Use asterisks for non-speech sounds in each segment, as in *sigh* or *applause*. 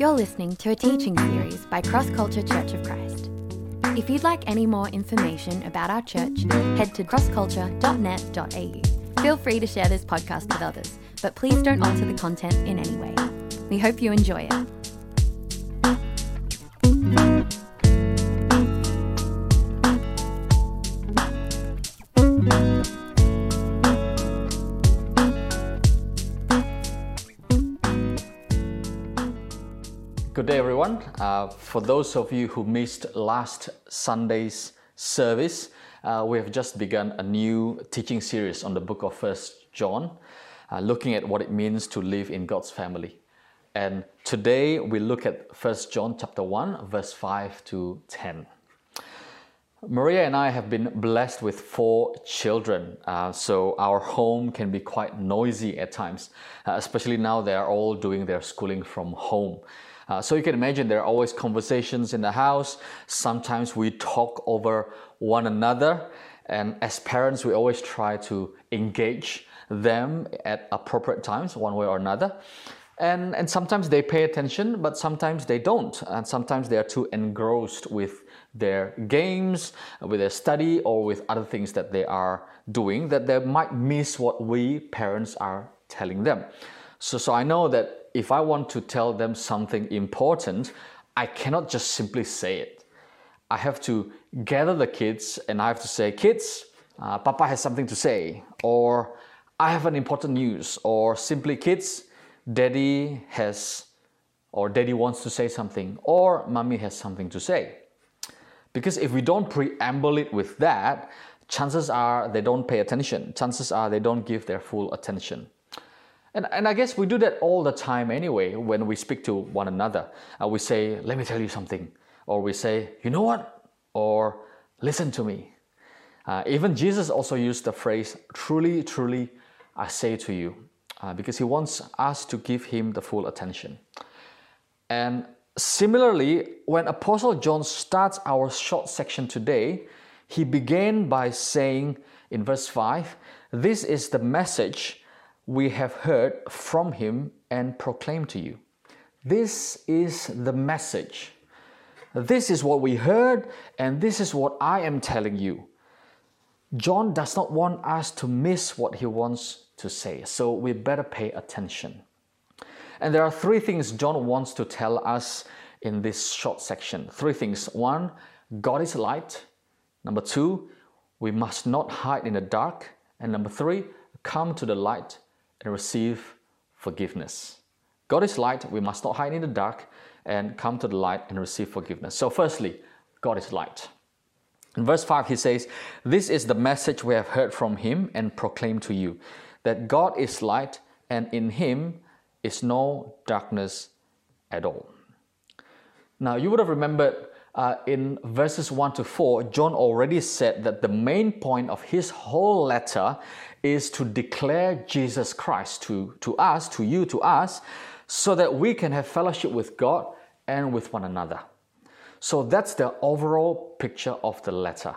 You're listening to a teaching series by Cross Culture Church of Christ. If you'd like any more information about our church, head to crossculture.net.au. Feel free to share this podcast with others, but please don't alter the content in any way. We hope you enjoy it. Uh, for those of you who missed last Sunday's service, uh, we have just begun a new teaching series on the book of First John, uh, looking at what it means to live in God's family. And today we look at First John chapter 1, verse 5 to 10. Maria and I have been blessed with four children, uh, so our home can be quite noisy at times, uh, especially now they are all doing their schooling from home. Uh, so you can imagine there are always conversations in the house. Sometimes we talk over one another, and as parents, we always try to engage them at appropriate times, one way or another. And, and sometimes they pay attention, but sometimes they don't. And sometimes they are too engrossed with their games, with their study, or with other things that they are doing that they might miss what we parents are telling them. So, so I know that if I want to tell them something important, I cannot just simply say it. I have to gather the kids and I have to say, kids, uh, Papa has something to say, or I have an important news, or simply, kids, Daddy has, or Daddy wants to say something, or Mommy has something to say. Because if we don't preamble it with that, chances are they don't pay attention. Chances are they don't give their full attention. And, and I guess we do that all the time anyway when we speak to one another. Uh, we say, let me tell you something. Or we say, you know what? Or listen to me. Uh, even Jesus also used the phrase, truly, truly, I say to you, uh, because he wants us to give him the full attention. And similarly, when Apostle John starts our short section today, he began by saying in verse 5, This is the message we have heard from him and proclaim to you. This is the message. This is what we heard, and this is what I am telling you. John does not want us to miss what he wants to say, so we better pay attention. And there are three things John wants to tell us in this short section. Three things. One, God is light. Number two, we must not hide in the dark. And number three, come to the light and receive forgiveness. God is light, we must not hide in the dark and come to the light and receive forgiveness. So, firstly, God is light. In verse 5, he says, This is the message we have heard from him and proclaim to you that God is light and in him is no darkness at all. Now, you would have remembered uh, in verses 1 to 4, John already said that the main point of his whole letter is to declare Jesus Christ to, to us, to you, to us, so that we can have fellowship with God and with one another. So that's the overall picture of the letter.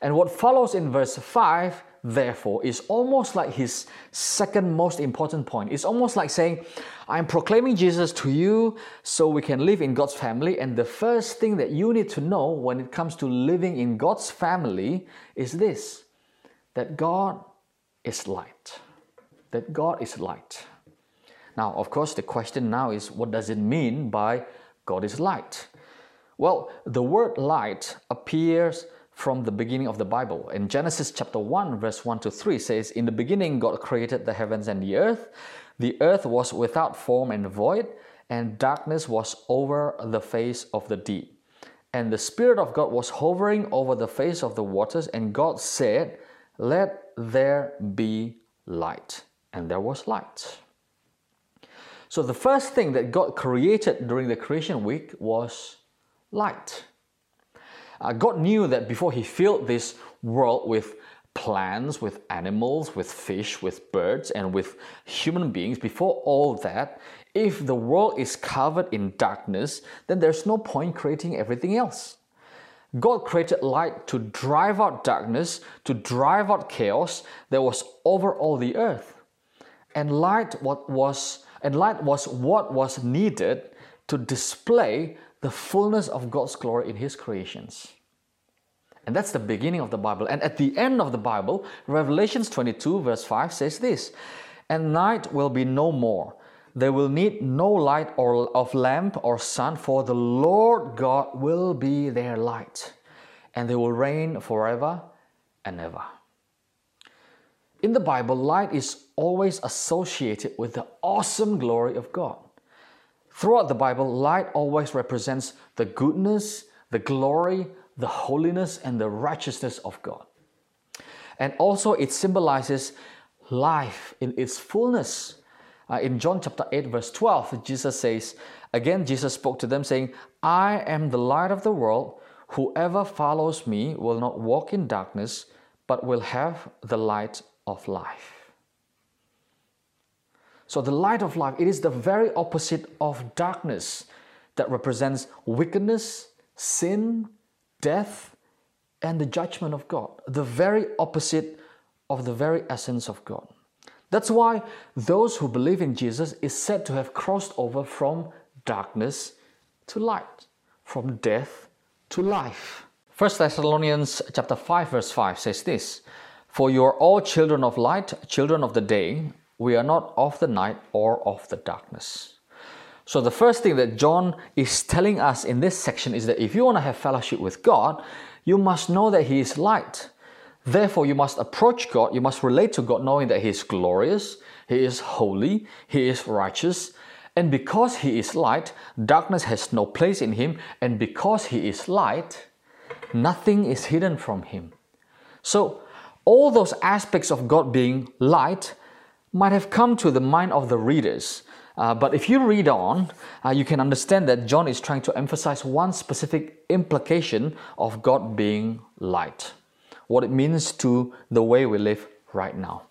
And what follows in verse 5, therefore, is almost like his second most important point. It's almost like saying, I'm proclaiming Jesus to you so we can live in God's family. And the first thing that you need to know when it comes to living in God's family is this that God is light. That God is light. Now, of course, the question now is what does it mean by God is light? Well, the word light appears from the beginning of the Bible. In Genesis chapter 1, verse 1 to 3 says, In the beginning, God created the heavens and the earth. The earth was without form and void, and darkness was over the face of the deep. And the Spirit of God was hovering over the face of the waters, and God said, Let there be light. And there was light. So the first thing that God created during the creation week was light. Uh, God knew that before He filled this world with plants, with animals, with fish, with birds, and with human beings, before all that, if the world is covered in darkness, then there's no point creating everything else. God created light to drive out darkness, to drive out chaos that was over all the earth. And light what was and light was what was needed to display the fullness of God's glory in His creations. And that's the beginning of the Bible. And at the end of the Bible, Revelations 22, verse 5 says this And night will be no more. They will need no light or of lamp or sun, for the Lord God will be their light, and they will reign forever and ever. In the Bible, light is always associated with the awesome glory of God. Throughout the Bible, light always represents the goodness, the glory, the holiness, and the righteousness of God. And also, it symbolizes life in its fullness. Uh, in John chapter 8, verse 12, Jesus says, Again, Jesus spoke to them, saying, I am the light of the world. Whoever follows me will not walk in darkness, but will have the light of life. So, the light of life, it is the very opposite of darkness that represents wickedness, sin, death, and the judgment of God. The very opposite of the very essence of God. That's why those who believe in Jesus is said to have crossed over from darkness to light, from death to life. 1 Thessalonians chapter 5 verse 5 says this, "For you are all children of light, children of the day. We are not of the night or of the darkness. So, the first thing that John is telling us in this section is that if you want to have fellowship with God, you must know that He is light. Therefore, you must approach God, you must relate to God knowing that He is glorious, He is holy, He is righteous. And because He is light, darkness has no place in Him. And because He is light, nothing is hidden from Him. So, all those aspects of God being light might have come to the mind of the readers. Uh, but if you read on, uh, you can understand that John is trying to emphasize one specific implication of God being light, what it means to the way we live right now.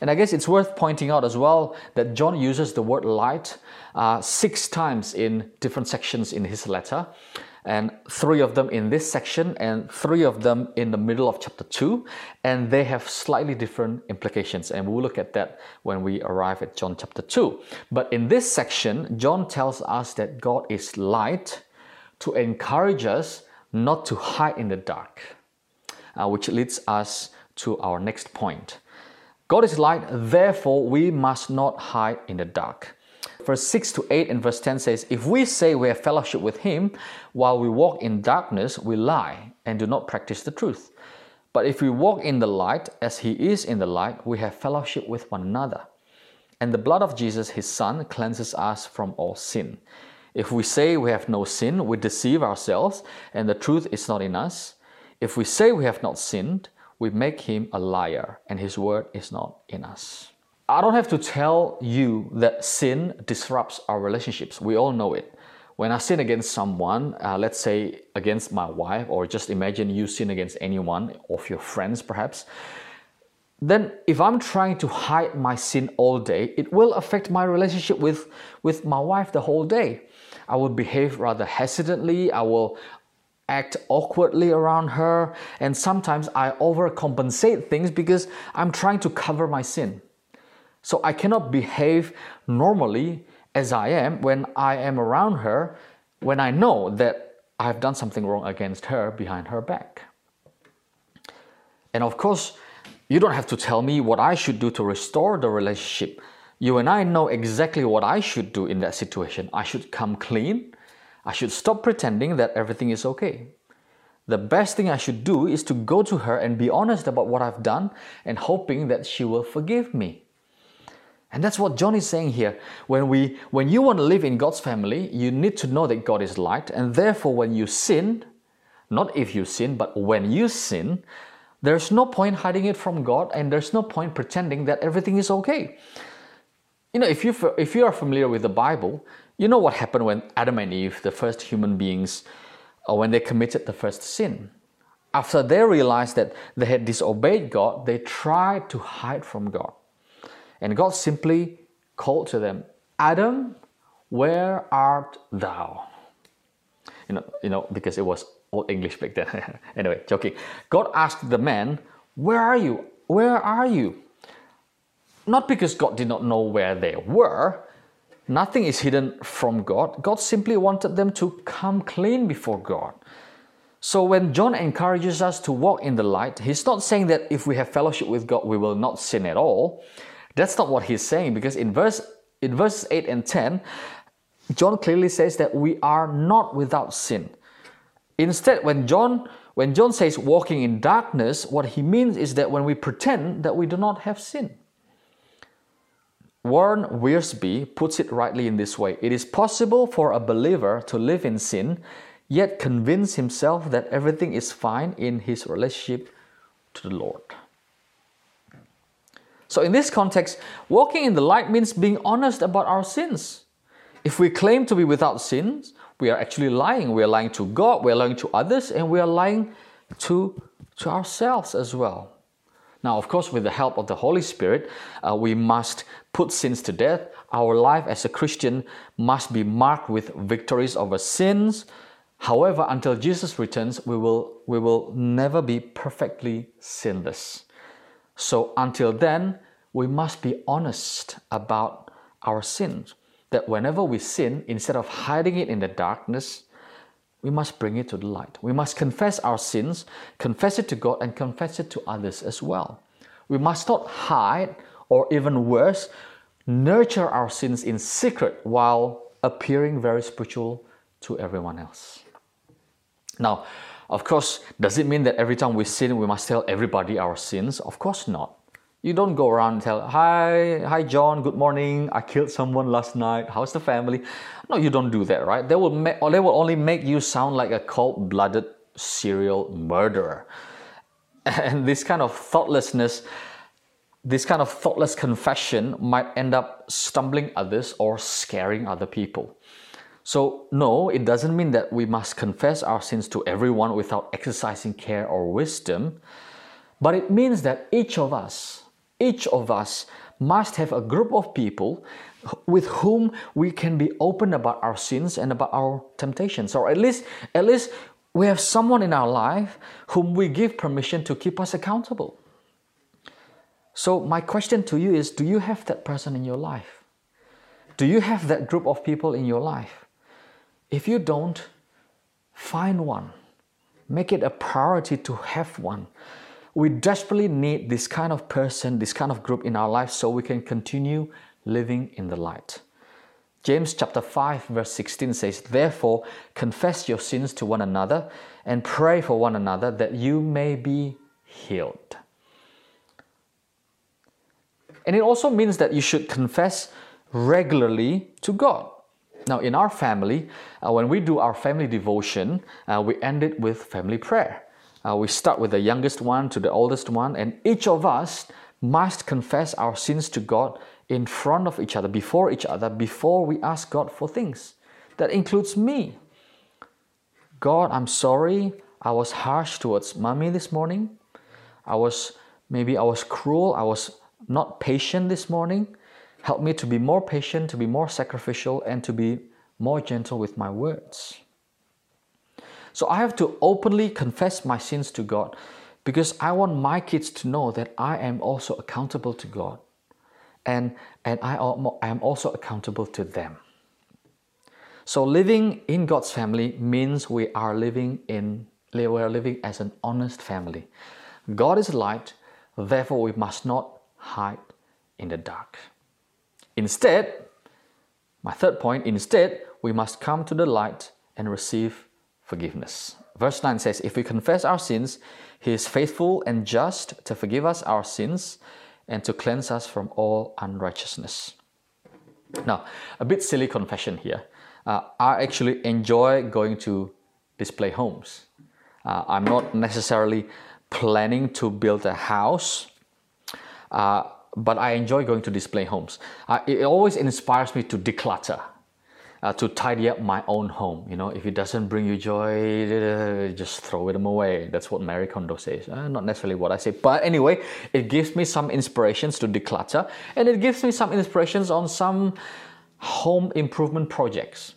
And I guess it's worth pointing out as well that John uses the word light uh, six times in different sections in his letter and three of them in this section and three of them in the middle of chapter 2 and they have slightly different implications and we'll look at that when we arrive at John chapter 2 but in this section John tells us that God is light to encourage us not to hide in the dark uh, which leads us to our next point. God is light therefore we must not hide in the dark Verse 6 to 8 and verse 10 says, If we say we have fellowship with him while we walk in darkness, we lie and do not practice the truth. But if we walk in the light as he is in the light, we have fellowship with one another. And the blood of Jesus, his son, cleanses us from all sin. If we say we have no sin, we deceive ourselves, and the truth is not in us. If we say we have not sinned, we make him a liar, and his word is not in us. I don't have to tell you that sin disrupts our relationships. We all know it. When I sin against someone, uh, let's say against my wife, or just imagine you sin against anyone of your friends perhaps, then if I'm trying to hide my sin all day, it will affect my relationship with, with my wife the whole day. I will behave rather hesitantly, I will act awkwardly around her, and sometimes I overcompensate things because I'm trying to cover my sin. So I cannot behave normally as I am when I am around her when I know that I have done something wrong against her behind her back. And of course, you don't have to tell me what I should do to restore the relationship. You and I know exactly what I should do in that situation. I should come clean. I should stop pretending that everything is okay. The best thing I should do is to go to her and be honest about what I've done and hoping that she will forgive me. And that's what John is saying here. When, we, when you want to live in God's family, you need to know that God is light. And therefore, when you sin, not if you sin, but when you sin, there's no point hiding it from God and there's no point pretending that everything is okay. You know, if you, if you are familiar with the Bible, you know what happened when Adam and Eve, the first human beings, uh, when they committed the first sin. After they realized that they had disobeyed God, they tried to hide from God. And God simply called to them, Adam, where art thou? You know, you know, because it was old English back then. *laughs* anyway, joking. God asked the man, Where are you? Where are you? Not because God did not know where they were, Nothing is hidden from God. God simply wanted them to come clean before God. So when John encourages us to walk in the light, he's not saying that if we have fellowship with God, we will not sin at all. That's not what he's saying because in verse in verses 8 and 10, John clearly says that we are not without sin. Instead, when John when John says walking in darkness, what he means is that when we pretend that we do not have sin. Warren Wiersbe puts it rightly in this way It is possible for a believer to live in sin, yet convince himself that everything is fine in his relationship to the Lord. So, in this context, walking in the light means being honest about our sins. If we claim to be without sins, we are actually lying. We are lying to God, we are lying to others, and we are lying to, to ourselves as well. Now, of course, with the help of the Holy Spirit, uh, we must put sins to death. Our life as a Christian must be marked with victories over sins. However, until Jesus returns, we will, we will never be perfectly sinless. So, until then, we must be honest about our sins that whenever we sin, instead of hiding it in the darkness, we must bring it to the light. We must confess our sins, confess it to God, and confess it to others as well. We must not hide, or even worse, nurture our sins in secret while appearing very spiritual to everyone else. Now, of course, does it mean that every time we sin, we must tell everybody our sins? Of course not. You don't go around and tell, hi, hi John, good morning. I killed someone last night. How's the family? No, you don't do that, right? They will, or they will only make you sound like a cold-blooded serial murderer. *laughs* And this kind of thoughtlessness, this kind of thoughtless confession might end up stumbling others or scaring other people. So, no, it doesn't mean that we must confess our sins to everyone without exercising care or wisdom, but it means that each of us, each of us must have a group of people with whom we can be open about our sins and about our temptations. Or at least at least we have someone in our life whom we give permission to keep us accountable. So my question to you is do you have that person in your life? Do you have that group of people in your life if you don't find one make it a priority to have one we desperately need this kind of person, this kind of group in our life so we can continue living in the light. James chapter 5 verse 16 says, Therefore confess your sins to one another and pray for one another that you may be healed. And it also means that you should confess regularly to God. Now, in our family, uh, when we do our family devotion, uh, we end it with family prayer. Uh, we start with the youngest one to the oldest one, and each of us must confess our sins to God in front of each other, before each other, before we ask God for things. That includes me. God, I'm sorry. I was harsh towards mommy this morning. I was maybe I was cruel. I was not patient this morning. Help me to be more patient, to be more sacrificial, and to be more gentle with my words. So I have to openly confess my sins to God because I want my kids to know that I am also accountable to God and, and I am also accountable to them. So living in God's family means we are living in we are living as an honest family. God is light, therefore we must not hide in the dark. Instead, my third point, instead, we must come to the light and receive forgiveness. Verse 9 says, If we confess our sins, He is faithful and just to forgive us our sins and to cleanse us from all unrighteousness. Now, a bit silly confession here. Uh, I actually enjoy going to display homes. Uh, I'm not necessarily planning to build a house, uh, but I enjoy going to display homes. Uh, it always inspires me to declutter uh, to tidy up my own home. You know, if it doesn't bring you joy, *laughs* just throw them away. That's what Marie Kondo says. Uh, not necessarily what I say, but anyway, it gives me some inspirations to declutter, and it gives me some inspirations on some home improvement projects.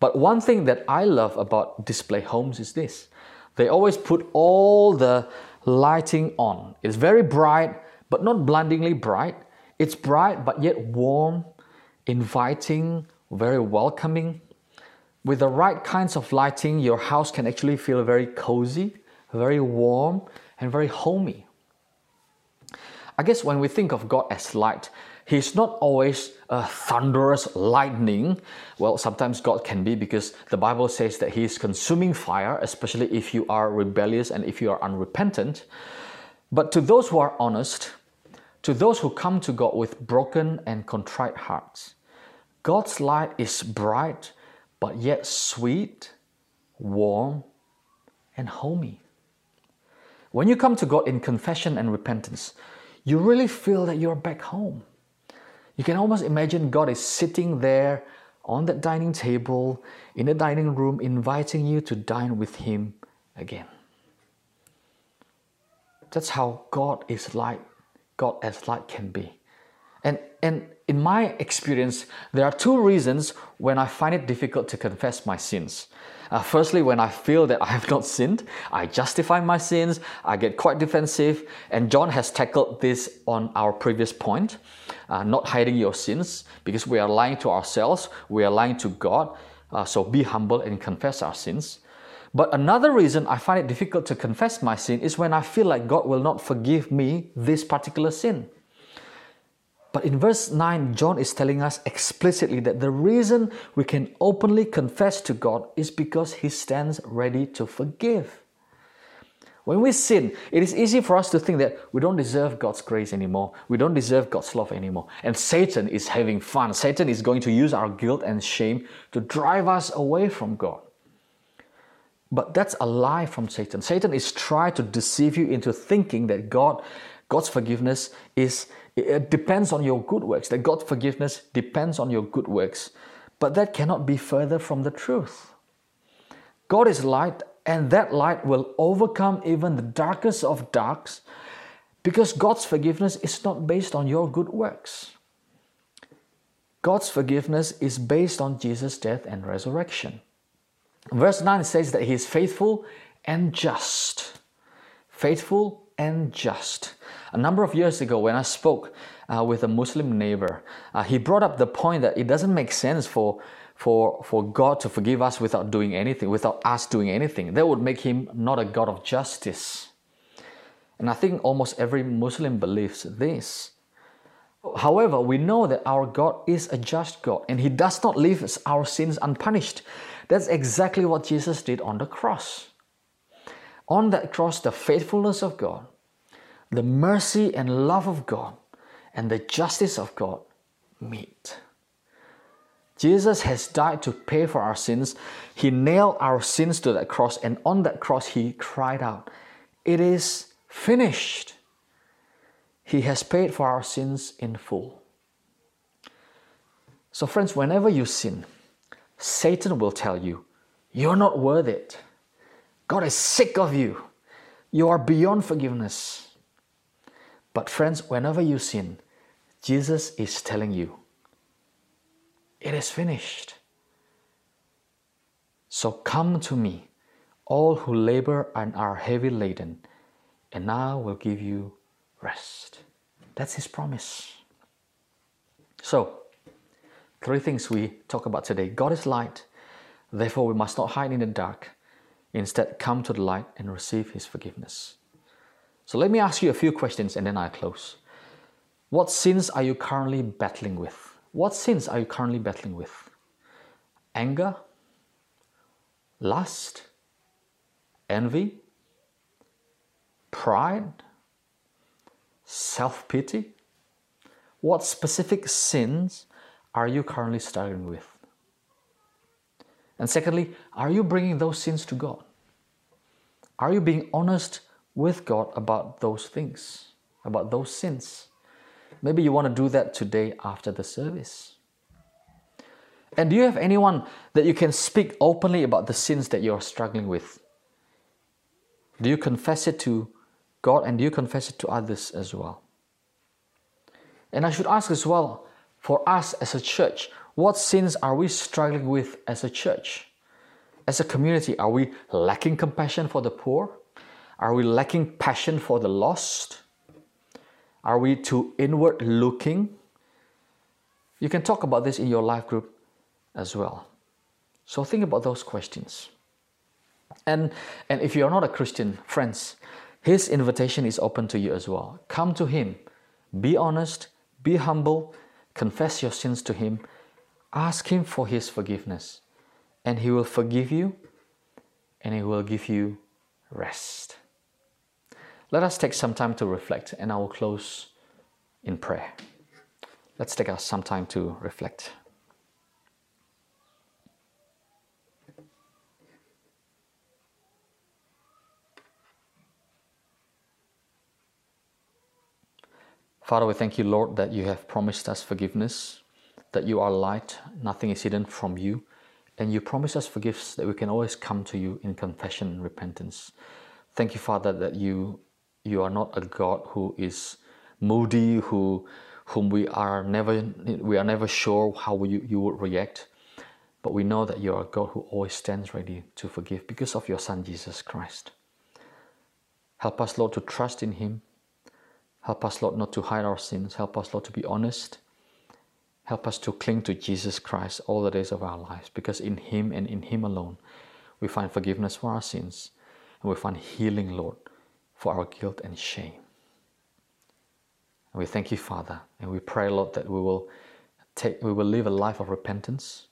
But one thing that I love about display homes is this: they always put all the lighting on. It's very bright, but not blindingly bright. It's bright, but yet warm inviting, very welcoming. With the right kinds of lighting, your house can actually feel very cozy, very warm, and very homey. I guess when we think of God as light, He's not always a thunderous lightning. Well, sometimes God can be because the Bible says that He is consuming fire, especially if you are rebellious and if you are unrepentant. But to those who are honest, to those who come to God with broken and contrite hearts, God's light is bright, but yet sweet, warm, and homey. When you come to God in confession and repentance, you really feel that you're back home. You can almost imagine God is sitting there on that dining table in the dining room, inviting you to dine with Him again. That's how God is like, God as light can be. And, and in my experience, there are two reasons when I find it difficult to confess my sins. Uh, firstly, when I feel that I have not sinned, I justify my sins, I get quite defensive, and John has tackled this on our previous point uh, not hiding your sins, because we are lying to ourselves, we are lying to God. Uh, so be humble and confess our sins. But another reason I find it difficult to confess my sin is when I feel like God will not forgive me this particular sin. But in verse 9, John is telling us explicitly that the reason we can openly confess to God is because He stands ready to forgive. When we sin, it is easy for us to think that we don't deserve God's grace anymore. We don't deserve God's love anymore. And Satan is having fun. Satan is going to use our guilt and shame to drive us away from God. But that's a lie from Satan. Satan is trying to deceive you into thinking that God, God's forgiveness is it depends on your good works, that God's forgiveness depends on your good works. But that cannot be further from the truth. God is light, and that light will overcome even the darkest of darks because God's forgiveness is not based on your good works. God's forgiveness is based on Jesus' death and resurrection. Verse 9 says that He is faithful and just. Faithful and just. A number of years ago, when I spoke uh, with a Muslim neighbor, uh, he brought up the point that it doesn't make sense for, for, for God to forgive us without doing anything, without us doing anything. That would make him not a God of justice. And I think almost every Muslim believes this. However, we know that our God is a just God and He does not leave our sins unpunished. That's exactly what Jesus did on the cross. On that cross, the faithfulness of God, the mercy and love of God, and the justice of God meet. Jesus has died to pay for our sins. He nailed our sins to that cross, and on that cross, He cried out, It is finished. He has paid for our sins in full. So, friends, whenever you sin, Satan will tell you, You're not worth it. God is sick of you. You are beyond forgiveness. But, friends, whenever you sin, Jesus is telling you, it is finished. So come to me, all who labor and are heavy laden, and I will give you rest. That's his promise. So, three things we talk about today God is light, therefore, we must not hide in the dark. Instead, come to the light and receive His forgiveness. So let me ask you a few questions and then I close. What sins are you currently battling with? What sins are you currently battling with? Anger? Lust? Envy? Pride? Self pity? What specific sins are you currently struggling with? And secondly, are you bringing those sins to God? Are you being honest with God about those things, about those sins? Maybe you want to do that today after the service. And do you have anyone that you can speak openly about the sins that you're struggling with? Do you confess it to God and you confess it to others as well? And I should ask as well for us as a church, what sins are we struggling with as a church? As a community, are we lacking compassion for the poor? Are we lacking passion for the lost? Are we too inward looking? You can talk about this in your life group as well. So think about those questions. And, and if you're not a Christian, friends, his invitation is open to you as well. Come to him, be honest, be humble, confess your sins to him, ask him for his forgiveness, and he will forgive you and he will give you rest. Let us take some time to reflect, and I will close in prayer. Let's take us some time to reflect. Father, we thank you, Lord, that you have promised us forgiveness, that you are light, nothing is hidden from you, and you promise us forgiveness that we can always come to you in confession and repentance. Thank you, Father, that you you are not a God who is moody, who whom we are never we are never sure how you, you would react. But we know that you are a God who always stands ready to forgive because of your Son Jesus Christ. Help us, Lord, to trust in Him Help us, Lord, not to hide our sins. Help us, Lord, to be honest. Help us to cling to Jesus Christ all the days of our lives because in Him and in Him alone we find forgiveness for our sins and we find healing, Lord, for our guilt and shame. And we thank you, Father, and we pray, Lord, that we will take, we will live a life of repentance.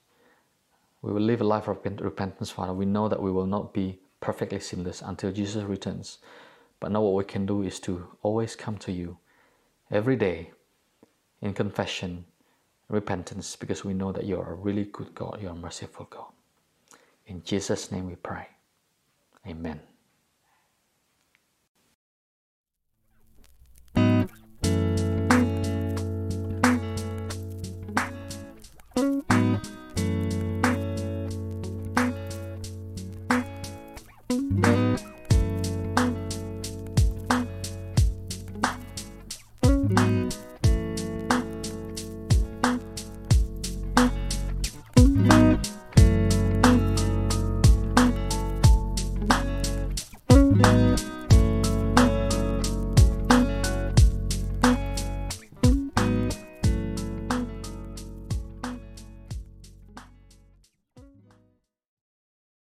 We will live a life of repentance, Father. We know that we will not be perfectly sinless until Jesus returns. But now what we can do is to always come to you every day in confession, repentance, because we know that you are a really good God, you are a merciful God. In Jesus' name we pray. Amen.